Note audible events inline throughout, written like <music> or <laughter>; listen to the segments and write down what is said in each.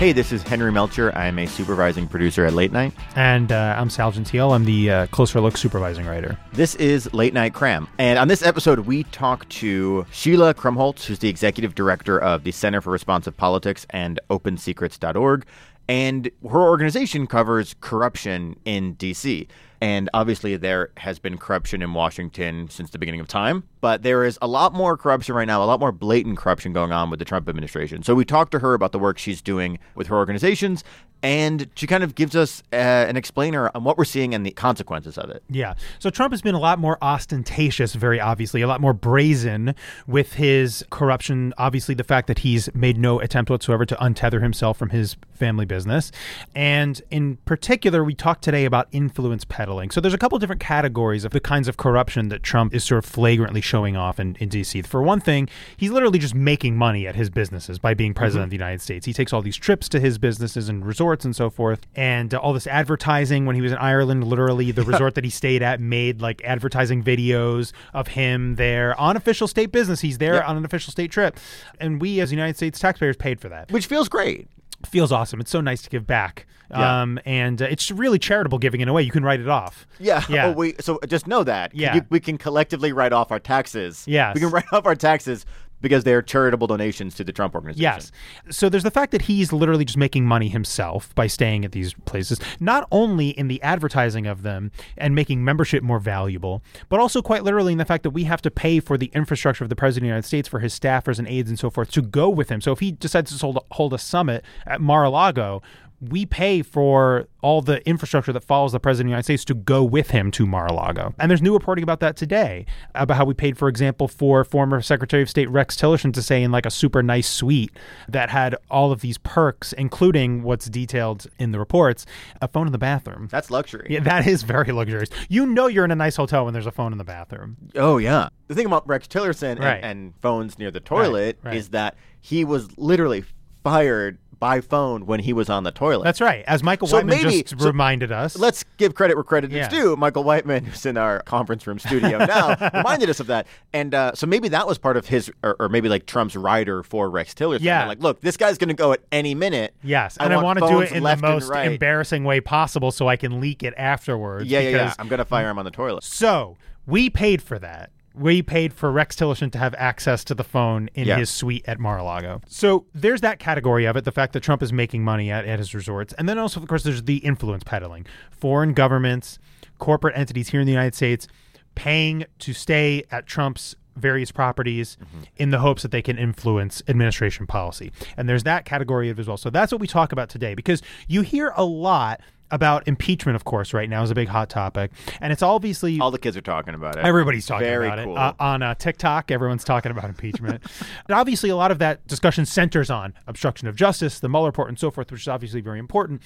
Hey, this is Henry Melcher. I'm a supervising producer at Late Night. And uh, I'm Sal Gentile. I'm the uh, Closer Look supervising writer. This is Late Night Cram. And on this episode, we talk to Sheila Krumholz, who's the executive director of the Center for Responsive Politics and OpenSecrets.org. And her organization covers corruption in D.C. And obviously, there has been corruption in Washington since the beginning of time. But there is a lot more corruption right now, a lot more blatant corruption going on with the Trump administration. So we talked to her about the work she's doing with her organizations. And she kind of gives us uh, an explainer on what we're seeing and the consequences of it. Yeah. So Trump has been a lot more ostentatious, very obviously, a lot more brazen with his corruption. Obviously, the fact that he's made no attempt whatsoever to untether himself from his family business. And in particular, we talked today about influence peddling. So there's a couple different categories of the kinds of corruption that Trump is sort of flagrantly showing off in, in D.C. For one thing, he's literally just making money at his businesses by being president mm-hmm. of the United States. He takes all these trips to his businesses and resorts resorts and so forth. And uh, all this advertising when he was in Ireland, literally the <laughs> resort that he stayed at made like advertising videos of him there on official state business. He's there yep. on an official state trip. And we as United States taxpayers paid for that. Which feels great feels awesome. It's so nice to give back. Yeah. Um, and uh, it's really charitable giving in a way. You can write it off. Yeah. <laughs> Yeah. Oh, we so just know that. Yeah. You, we can collectively write off our taxes. Yeah. We can write <laughs> off our taxes because they're charitable donations to the Trump organization. Yes. So there's the fact that he's literally just making money himself by staying at these places, not only in the advertising of them and making membership more valuable, but also quite literally in the fact that we have to pay for the infrastructure of the President of the United States for his staffers and aides and so forth to go with him. So if he decides to hold a, hold a summit at Mar-a-Lago, we pay for all the infrastructure that follows the president of the United States to go with him to Mar-a-Lago. And there's new reporting about that today about how we paid, for example, for former Secretary of State Rex Tillerson to stay in like a super nice suite that had all of these perks, including what's detailed in the reports, a phone in the bathroom. That's luxury. Yeah, that is very luxurious. You know you're in a nice hotel when there's a phone in the bathroom. Oh yeah. The thing about Rex Tillerson right. and, and, phones near the toilet right, right. is that he was literally fired by phone when he was on the toilet. That's right. As Michael so Whiteman maybe, just so reminded us. Let's give credit where credit yeah. is due. Michael Whiteman, who's in our conference room studio now, <laughs> reminded us of that. And uh, so maybe that was part of his, or, or, maybe like Trump's rider for Rex Tillerson. Yeah. Like, look, this guy's going to go at any minute. Yes. I and I want to do it in the most right. embarrassing way possible so I can leak it afterwards. Yeah, yeah, yeah. I'm going to fire him on the toilet. So we paid for that we paid for Rex Tillerson to have access to the phone in yeah. his suite at Mar-a-Lago. So there's that category of it, the fact that Trump is making money at, at his resorts. And then also, of course, there's the influence peddling. Foreign governments, corporate entities here in the United States paying to stay at Trump's various properties mm-hmm. in the hopes that they can influence administration policy. And there's that category of it as well. So that's what we talk about today because you hear a lot about impeachment, of course, right now is a big hot topic, and it's obviously all the kids are talking about it. Everybody's talking Very about cool. it uh, on uh, TikTok. Everyone's talking about impeachment. <laughs> and obviously, a lot of that discussion centers on obstruction of justice, the Mueller report, and so forth, which is obviously very important.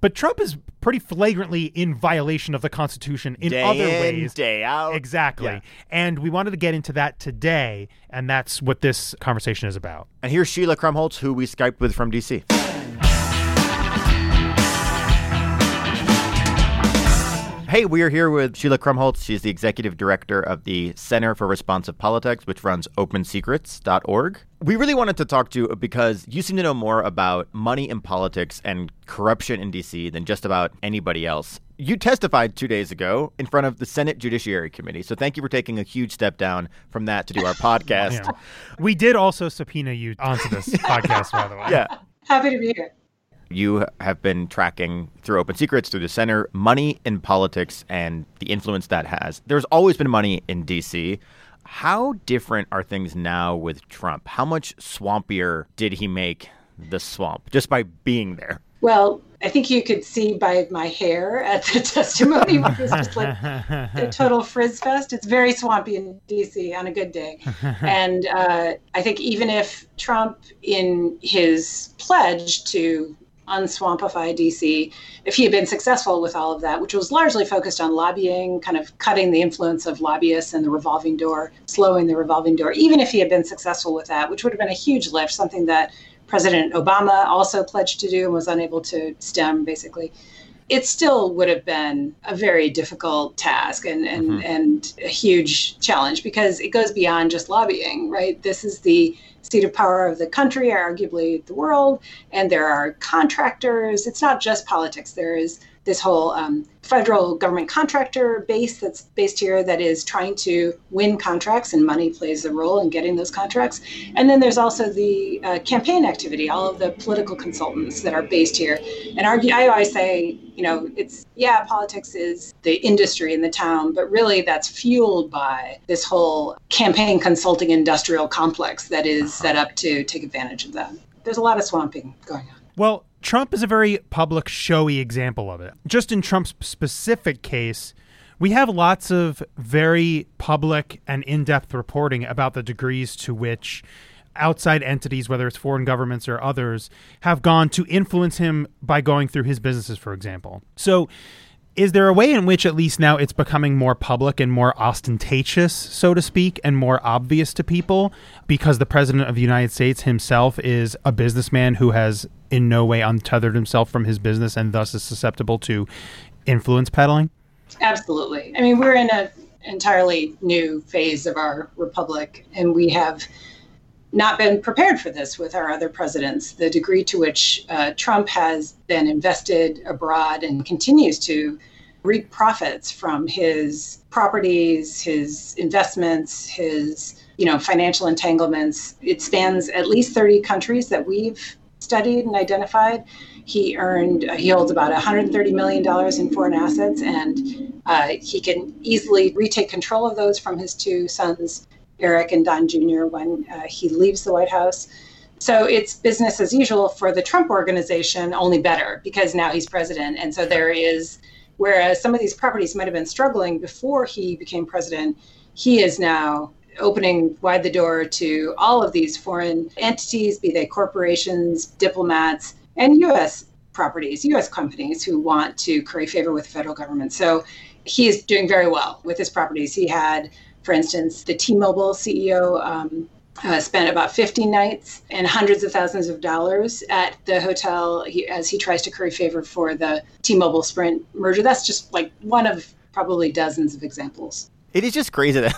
But Trump is pretty flagrantly in violation of the Constitution in day other in, ways. Day out. Exactly. Yeah. And we wanted to get into that today, and that's what this conversation is about. And here's Sheila Krumholz, who we Skyped with from DC. Hey, we are here with Sheila Krumholz. She's the executive director of the Center for Responsive Politics, which runs OpenSecrets.org. We really wanted to talk to you because you seem to know more about money in politics and corruption in D.C. than just about anybody else. You testified two days ago in front of the Senate Judiciary Committee. So thank you for taking a huge step down from that to do our <laughs> podcast. Yeah. We did also subpoena you onto this <laughs> podcast, by the way. Yeah. Happy to be here. You have been tracking through Open Secrets, through the center, money in politics and the influence that has. There's always been money in D.C. How different are things now with Trump? How much swampier did he make the swamp just by being there? Well, I think you could see by my hair at the <laughs> testimony, which was just like <laughs> a total frizz fest. It's very swampy in DC on a good day. <laughs> And uh, I think even if Trump, in his pledge to unswampify DC, if he had been successful with all of that, which was largely focused on lobbying, kind of cutting the influence of lobbyists and the revolving door, slowing the revolving door, even if he had been successful with that, which would have been a huge lift, something that President Obama also pledged to do and was unable to stem, basically. It still would have been a very difficult task and, and, mm-hmm. and a huge challenge because it goes beyond just lobbying, right? This is the seat of power of the country, arguably the world, and there are contractors. It's not just politics. There is this whole um, federal government contractor base that's based here that is trying to win contracts, and money plays a role in getting those contracts. And then there's also the uh, campaign activity, all of the political consultants that are based here. And argue, I always say, you know, it's yeah, politics is the industry in the town, but really that's fueled by this whole campaign consulting industrial complex that is set up to take advantage of that. There's a lot of swamping going on. Well, Trump is a very public, showy example of it. Just in Trump's specific case, we have lots of very public and in depth reporting about the degrees to which outside entities, whether it's foreign governments or others, have gone to influence him by going through his businesses, for example. So, is there a way in which at least now it's becoming more public and more ostentatious, so to speak, and more obvious to people because the president of the United States himself is a businessman who has in no way untethered himself from his business and thus is susceptible to influence peddling? Absolutely. I mean, we're in an entirely new phase of our republic, and we have not been prepared for this with our other presidents. The degree to which uh, Trump has been invested abroad and continues to reap profits from his properties, his investments, his you know financial entanglements. It spans at least 30 countries that we've studied and identified. He earned, he holds about $130 million in foreign assets, and uh, he can easily retake control of those from his two sons, Eric and Don Jr., when uh, he leaves the White House. So it's business as usual for the Trump organization, only better because now he's president. And so there is, whereas some of these properties might have been struggling before he became president, he is now opening wide the door to all of these foreign entities, be they corporations, diplomats, and U.S. properties, U.S. companies who want to curry favor with the federal government. So he is doing very well with his properties. He had, for instance, the T-Mobile CEO. Um, uh, spent about 50 nights and hundreds of thousands of dollars at the hotel he, as he tries to curry favor for the T-Mobile Sprint merger. That's just like one of probably dozens of examples. It is just crazy that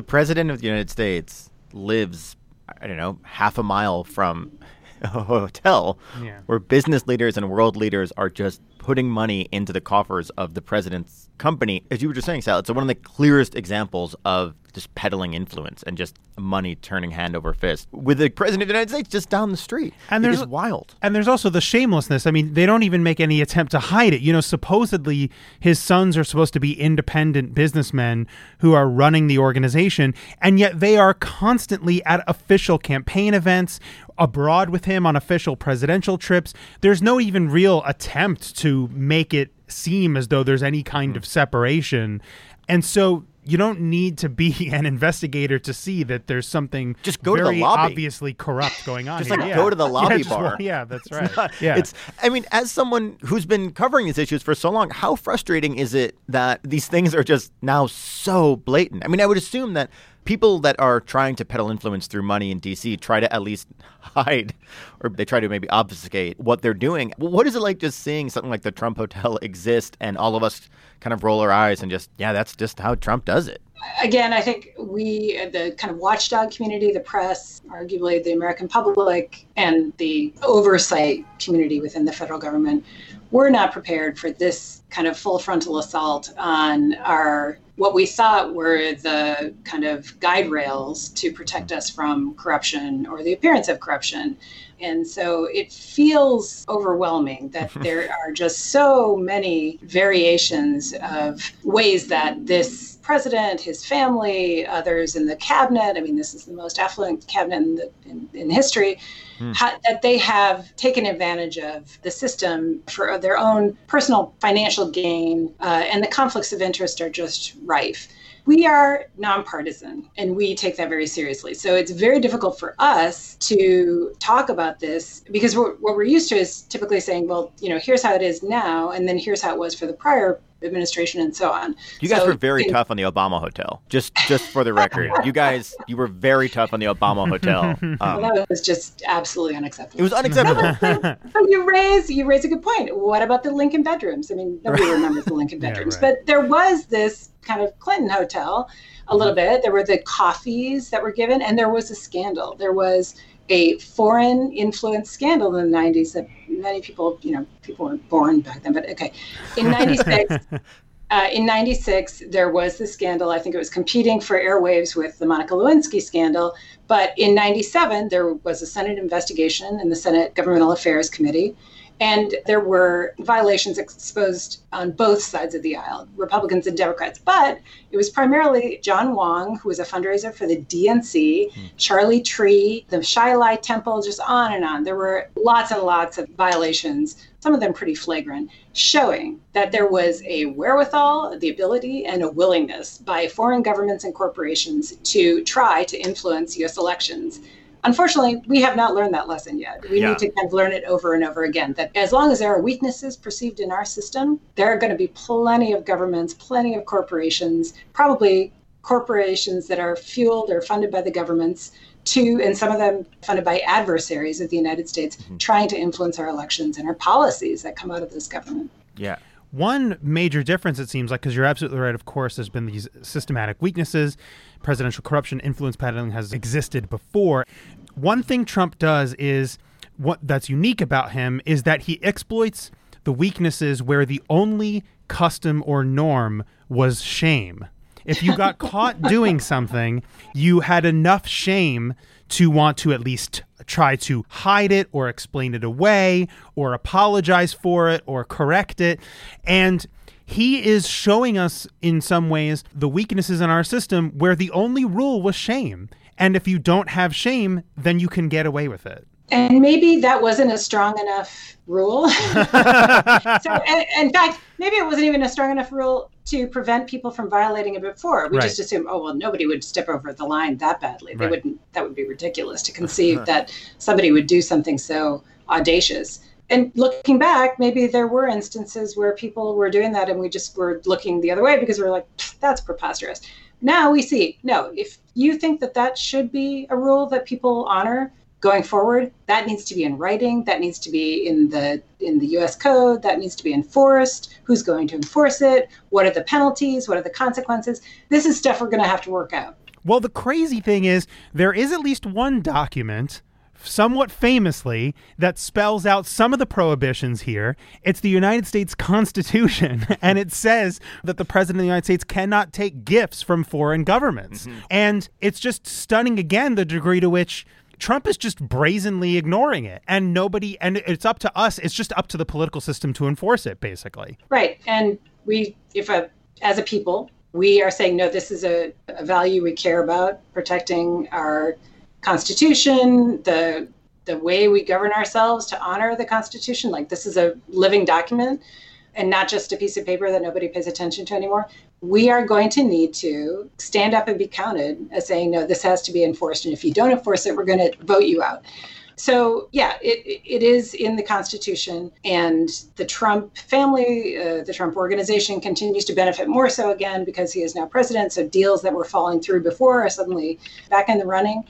the president of the United States lives, I don't know, half a mile from <laughs> a hotel yeah. where business leaders and world leaders are just putting money into the coffers of the president's company. As you were just saying, Sal, it's one of the clearest examples of just peddling influence and just money turning hand over fist with the president of the United States just down the street. And there's wild. And there's also the shamelessness. I mean, they don't even make any attempt to hide it. You know, supposedly his sons are supposed to be independent businessmen who are running the organization, and yet they are constantly at official campaign events abroad with him on official presidential trips. There's no even real attempt to make it seem as though there's any kind mm. of separation. And so you don't need to be <laughs> an investigator to see that there's something just go to the lobby. obviously corrupt going on. just like yeah. go to the <laughs> lobby yeah, bar. yeah, that's right. It's not, yeah, it's. I mean, as someone who's been covering these issues for so long, how frustrating is it that these things are just now so blatant? I mean, I would assume that people that are trying to peddle influence through money in DC try to at least hide or they try to maybe obfuscate what they're doing. What is it like just seeing something like the Trump Hotel <laughs> exist and all of us kind of roll our eyes and just, yeah, that's just how Trump does it? Again, I think we, the kind of watchdog community, the press, arguably the American public, and the oversight community within the federal government, we're not prepared for this kind of full frontal assault on our what we thought were the kind of guide rails to protect us from corruption or the appearance of corruption. And so it feels overwhelming that <laughs> there are just so many variations of ways that this president, his family, others in the cabinet, I mean, this is the most affluent cabinet in, the, in, in history, hmm. ha- that they have taken advantage of the system for their own personal financial gain, uh, and the conflicts of interest are just rife we are nonpartisan and we take that very seriously. So it's very difficult for us to talk about this because we're, what we're used to is typically saying, well, you know, here's how it is now, and then here's how it was for the prior administration and so on. You guys so, were very in, tough on the Obama hotel. Just just for the record, <laughs> you guys you were very tough on the Obama hotel. <laughs> Um, well, that was just absolutely unacceptable. It was unacceptable. you raise you raise a good point. What about the Lincoln bedrooms? I mean, nobody remembers the Lincoln <laughs> bedrooms, yeah, right. but there was this kind of Clinton hotel a little mm-hmm. bit. There were the coffees that were given, and there was a scandal. There was a foreign influence scandal in the 90s that many people, you know, people weren't born back then, but okay. In 96, <laughs> uh, in 96, there was the scandal. I think it was competing for airwaves with the Monica Lewinsky scandal. But in 97, there was a Senate investigation in the Senate Governmental Affairs Committee. And there were violations exposed on both sides of the aisle, Republicans and Democrats. But it was primarily John Huang, who was a fundraiser for the DNC, mm. Charlie Trie, the Hsi Lai Temple, just on and on. There were lots and lots of violations, some of them pretty flagrant, showing that there was a wherewithal, the ability, and a willingness by foreign governments and corporations to try to influence US elections unfortunately, we have not learned that lesson yet. We yeah. need to kind of learn it over and over again. That as long as there are weaknesses perceived in our system, there are going to be plenty of governments, plenty of corporations, probably corporations that are fueled or funded by the governments to, and some of them funded by adversaries of the United States, mm-hmm. trying to influence our elections and our policies that come out of this government. Yeah. One major difference, it seems like, because you're absolutely right, of course, there's been these systematic weaknesses. Presidential corruption, influence peddling has existed before. One thing Trump does is what that's unique about him is that he exploits the weaknesses where the only custom or norm was shame. If you got <laughs> caught doing something, you had enough shame to want to at least try to hide it or explain it away or apologize for it or correct it. And he is showing us in some ways the weaknesses in our system where the only rule was shame. And if you don't have shame, then you can get away with it. And maybe that wasn't a strong enough rule. <laughs> so, in fact, maybe it wasn't even a strong enough rule to prevent people from violating it before. We right. just assume, oh well, nobody would step over the line that badly. They right. wouldn't. That would be ridiculous to conceive <laughs> that somebody would do something so audacious. And looking back, maybe there were instances where people were doing that, and we just were looking the other way because we are like, that's preposterous. Now we see, no, if you think that that should be a rule that people honor, going forward that needs to be in writing that needs to be in the in the us code that needs to be enforced who's going to enforce it what are the penalties what are the consequences this is stuff we're going to have to work out well the crazy thing is there is at least one document somewhat famously that spells out some of the prohibitions here. It's the United States Constitution, <laughs> and it says that the President of the United States cannot take gifts from foreign governments. Mm-hmm. And it's just stunning again the degree to which Trump is just brazenly ignoring it, and nobody, and it's up to us. It's just up to the political system to enforce it, basically. Right, and we, if a, as a people, we are saying no. This is a, a value we care about, protecting our Constitution, the the way we govern ourselves to honor the Constitution. Like this is a living document and not just a piece of paper that nobody pays attention to anymore we are going to need to stand up and be counted as saying, no, this has to be enforced. And if you don't enforce it, we're going to vote you out. So, yeah, it, it is in the Constitution, and the Trump family, uh, the Trump organization continues to benefit more so again because he is now president. So, deals that were falling through before are suddenly back in the running.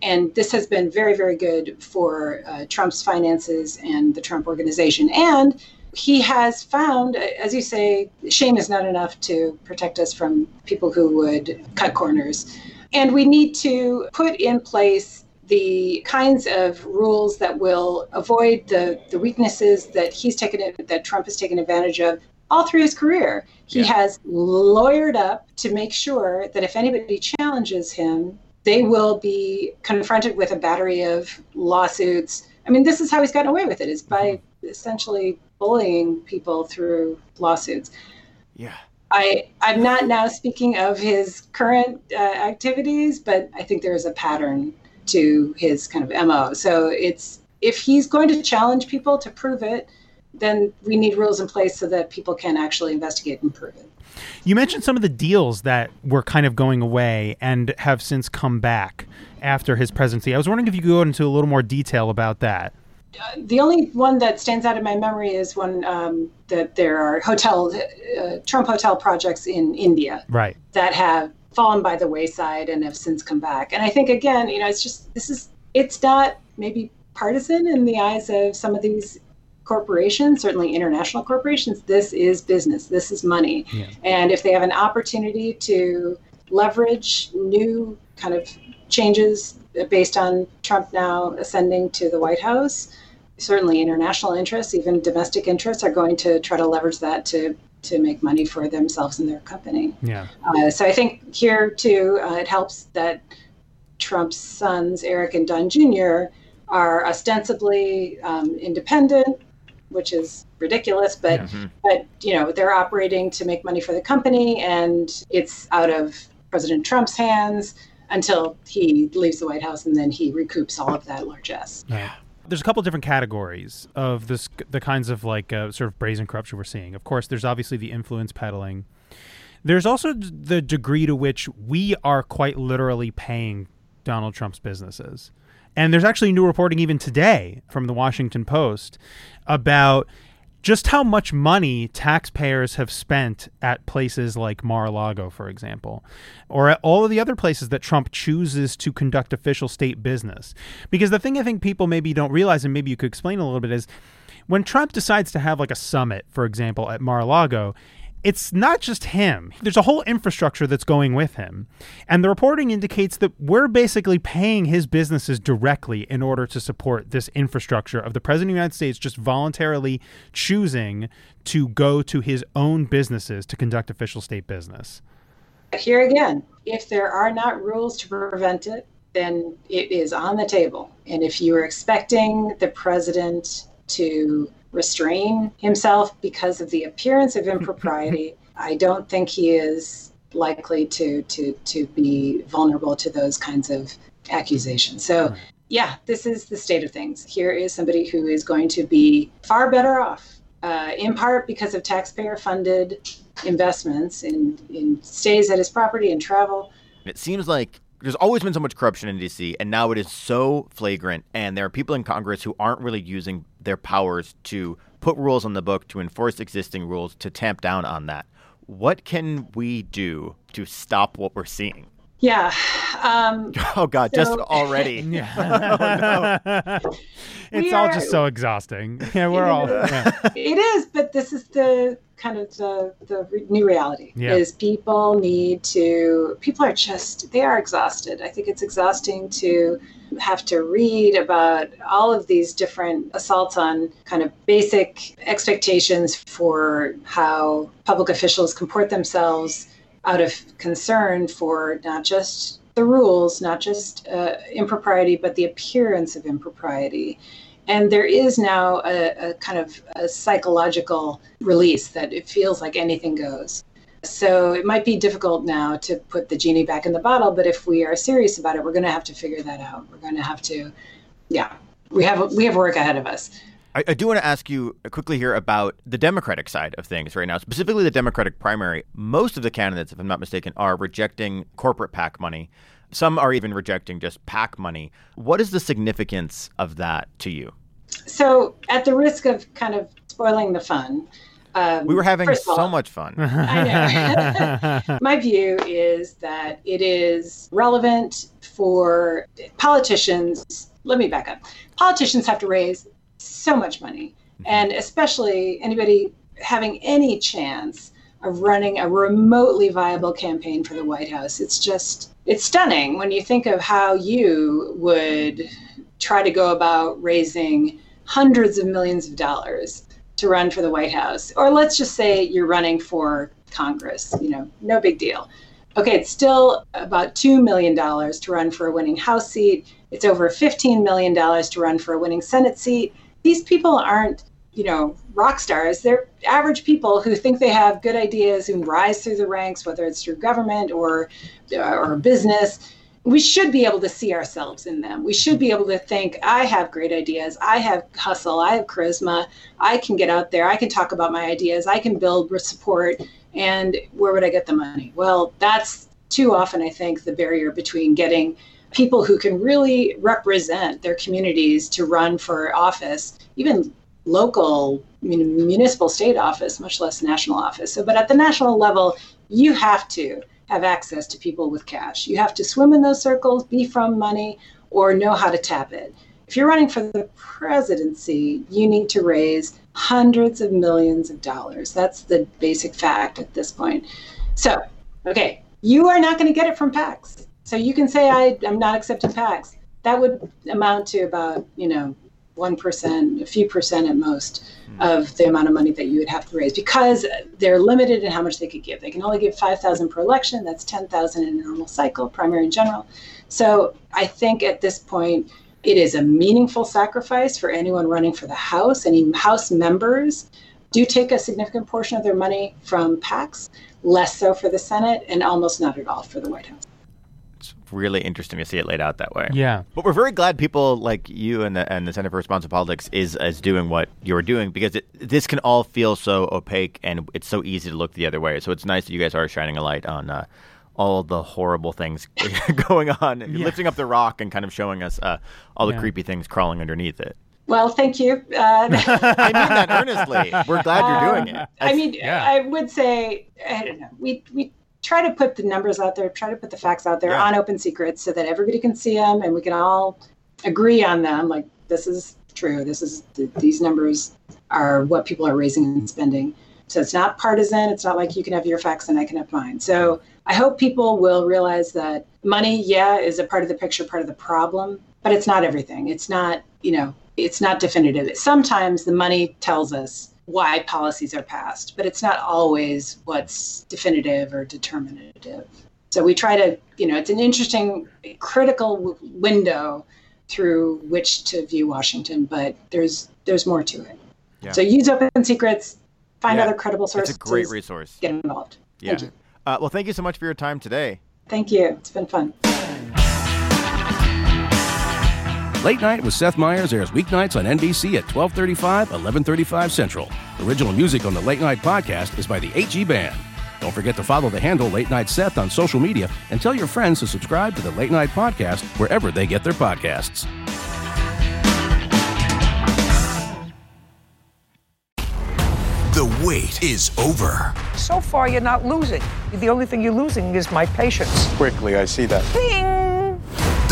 And this has been very, very good for uh, Trump's finances and the Trump organization. And he has found, as you say, shame is not enough to protect us from people who would cut corners. And we need to put in place the kinds of rules that will avoid the, the weaknesses that he's taken that Trump has taken advantage of all through his career. He yeah. has lawyered up to make sure that if anybody challenges him, they will be confronted with a battery of lawsuits. I mean, this is how he's gotten away with it is by mm-hmm. essentially bullying people through lawsuits. Yeah. I, I'm not now speaking of his current uh, activities, but I think there is a pattern to his kind of MO. So it's if he's going to challenge people to prove it, then we need rules in place so that people can actually investigate and prove it. You mentioned some of the deals that were kind of going away and have since come back after his presidency. I was wondering if you could go into a little more detail about that. The only one that stands out in my memory is when um, that there are hotel uh, Trump hotel projects in India, right? That have fallen by the wayside and have since come back. And I think again, you know, it's just this is it's not maybe partisan in the eyes of some of these corporations, certainly international corporations. This is business. This is money. Yeah. And if they have an opportunity to leverage new kind of changes based on Trump now ascending to the White House, certainly international interests, even domestic interests, are going to try to leverage that to to make money for themselves and their company. Yeah. Uh, so I think here too, uh, it helps that Trump's sons, Eric and Don Jr., are ostensibly um, independent, which is ridiculous, but mm-hmm. but you know they're operating to make money for the company, and it's out of President Trump's hands until he leaves the White House, and then he recoups all of that largesse. Yeah there's a couple different categories of this the kinds of like uh, sort of brazen corruption we're seeing. Of course, there's obviously the influence peddling. There's also the degree to which we are quite literally paying Donald Trump's businesses. And there's actually new reporting even today from the Washington Post about just how much money taxpayers have spent at places like Mar-a-Lago, for example, or at all of the other places that Trump chooses to conduct official state business. Because the thing I think people maybe don't realize, and maybe you could explain a little bit, is when Trump decides to have like a summit, for example, at Mar-a-Lago, it's not just him. There's a whole infrastructure that's going with him. And the reporting indicates that we're basically paying his businesses directly in order to support this infrastructure of the President of the United States just voluntarily choosing to go to his own businesses to conduct official state business. Here again, if there are not rules to prevent it, then it is on the table. And if you are expecting the president to restrain himself because of the appearance of impropriety. <laughs> I don't think he is likely to to to be vulnerable to those kinds of accusations. So yeah, this is the state of things. Here is somebody who is going to be far better off, uh, in part because of taxpayer funded investments in, in stays at his property and travel. It seems like there's always been so much corruption in DC, and now it is so flagrant. And there are people in Congress who aren't really using their powers to put rules on the book, to enforce existing rules, to tamp down on that. What can we do to stop what we're seeing? Yeah. Um, <laughs> oh God, so, just <laughs> already. Yeah. <laughs> oh, no. It's all just so exhausting. Yeah, we're all. Yeah. It is, but this is the kind of the the new reality. Yeah. Is people need to. People are just they are exhausted. I think it's exhausting to have to read about all of these different assaults on kind of basic expectations for how public officials comport themselves out of concern for not just the rules, not just uh, impropriety, but the appearance of impropriety. And there is now a, a, kind of a psychological release that it feels like anything goes. So it might be difficult now to put the genie back in the bottle, but if we are serious about it, we're going to have to figure that out. We're going to have to, yeah, we have we have work ahead of us. I, I, do want to ask you quickly here about the Democratic side of things right now, specifically the Democratic primary. Most of the candidates, if I'm not mistaken, are rejecting corporate PAC money. Some are even rejecting just PAC money. What is the significance of that to you? So, at the risk of kind of spoiling the fun, um, we were having all- so much fun. I know. <laughs> <laughs> My view is that it is relevant for politicians. Let me back up. Politicians have to raise so much money, and especially anybody having any chance of running a remotely viable campaign for the White House. It's just, it's stunning when you think of how you would try to go about raising hundreds of millions of dollars to run for the White House. Or let's just say you're running for Congress, you know, no big deal. Okay, it's still about $2 million to run for a winning House seat. It's over $15 million to run for a winning Senate seat. These people aren't, you know, rock stars. They're average people who think they have good ideas and rise through the ranks, whether it's through government or, uh, or business we should be able to see ourselves in them. We should be able to think, I have great ideas. I have hustle. I have charisma. I can get out there. I can talk about my ideas. I can build support. And where would I get the money? Well, that's too often, I think, the barrier between getting people who can really represent their communities to run for office, even local municipal state office, much less national office. So, but at the national level, you have to have access to people with cash. You have to swim in those circles, be from money, or know how to tap it. If you're running for the presidency, you need to raise hundreds of millions of dollars. That's the basic fact at this point. So, okay, you are not going to get it from PACs. So you can say, I, I'm not accepting PACs. That would amount to about, you know, 1%, a few percent at most hmm. of the amount of money that you would have to raise because they're limited in how much they could give. They can only give 5,000 per election. That's 10,000 in a normal cycle, primary and general. So I think at this point, it is a meaningful sacrifice for anyone running for the House. Any House members do take a significant portion of their money from PACs, less so for the Senate, and almost not at all for the White House really interesting to see it laid out that way. Yeah. But we're very glad people like you and the and the Center for Responsive Politics is is doing what you're doing because it, this can all feel so opaque and it's so easy to look the other way. So it's nice that you guys are shining a light on uh, all the horrible things <laughs> going on, lifting up the rock and kind of showing us uh, all the Yeah. creepy things crawling underneath it. Well, thank you. Uh, <laughs> I mean that earnestly. We're glad you're doing it. I mean, yeah. I would say, I don't know. We we try to put the numbers out there, try to put the facts out there Yeah. on Open Secrets, so that everybody can see them and we can all agree on them. Like this is true. This is th- these numbers are what people are raising and spending. So it's not partisan. It's not like you can have your facts and I can have mine. So I hope people will realize that money, yeah, is a part of the picture, part of the problem, but it's not everything. It's not, you know, it's not definitive. Sometimes the money tells us why policies are passed, but it's not always what's definitive or determinative. So we try to, you know, it's an interesting, critical w- window through which to view Washington, but there's there's more to it. Yeah. So use Open Secrets, find Yeah. other credible sources. It's a great resource. Get involved. Yeah. Thank you. Uh, well, thank you so much for your time today. Thank you. It's been fun. Late Night with Seth Meyers airs weeknights on NBC at 1235, 1135 Central. Original music on the Late Night podcast is by the 8G Band. Don't forget to follow the handle Late Night Seth on social media and tell your friends to subscribe to the Late Night podcast wherever they get their podcasts. The wait is over. So far, you're not losing. The only thing you're losing is my patience. Quickly, I see that. Bing!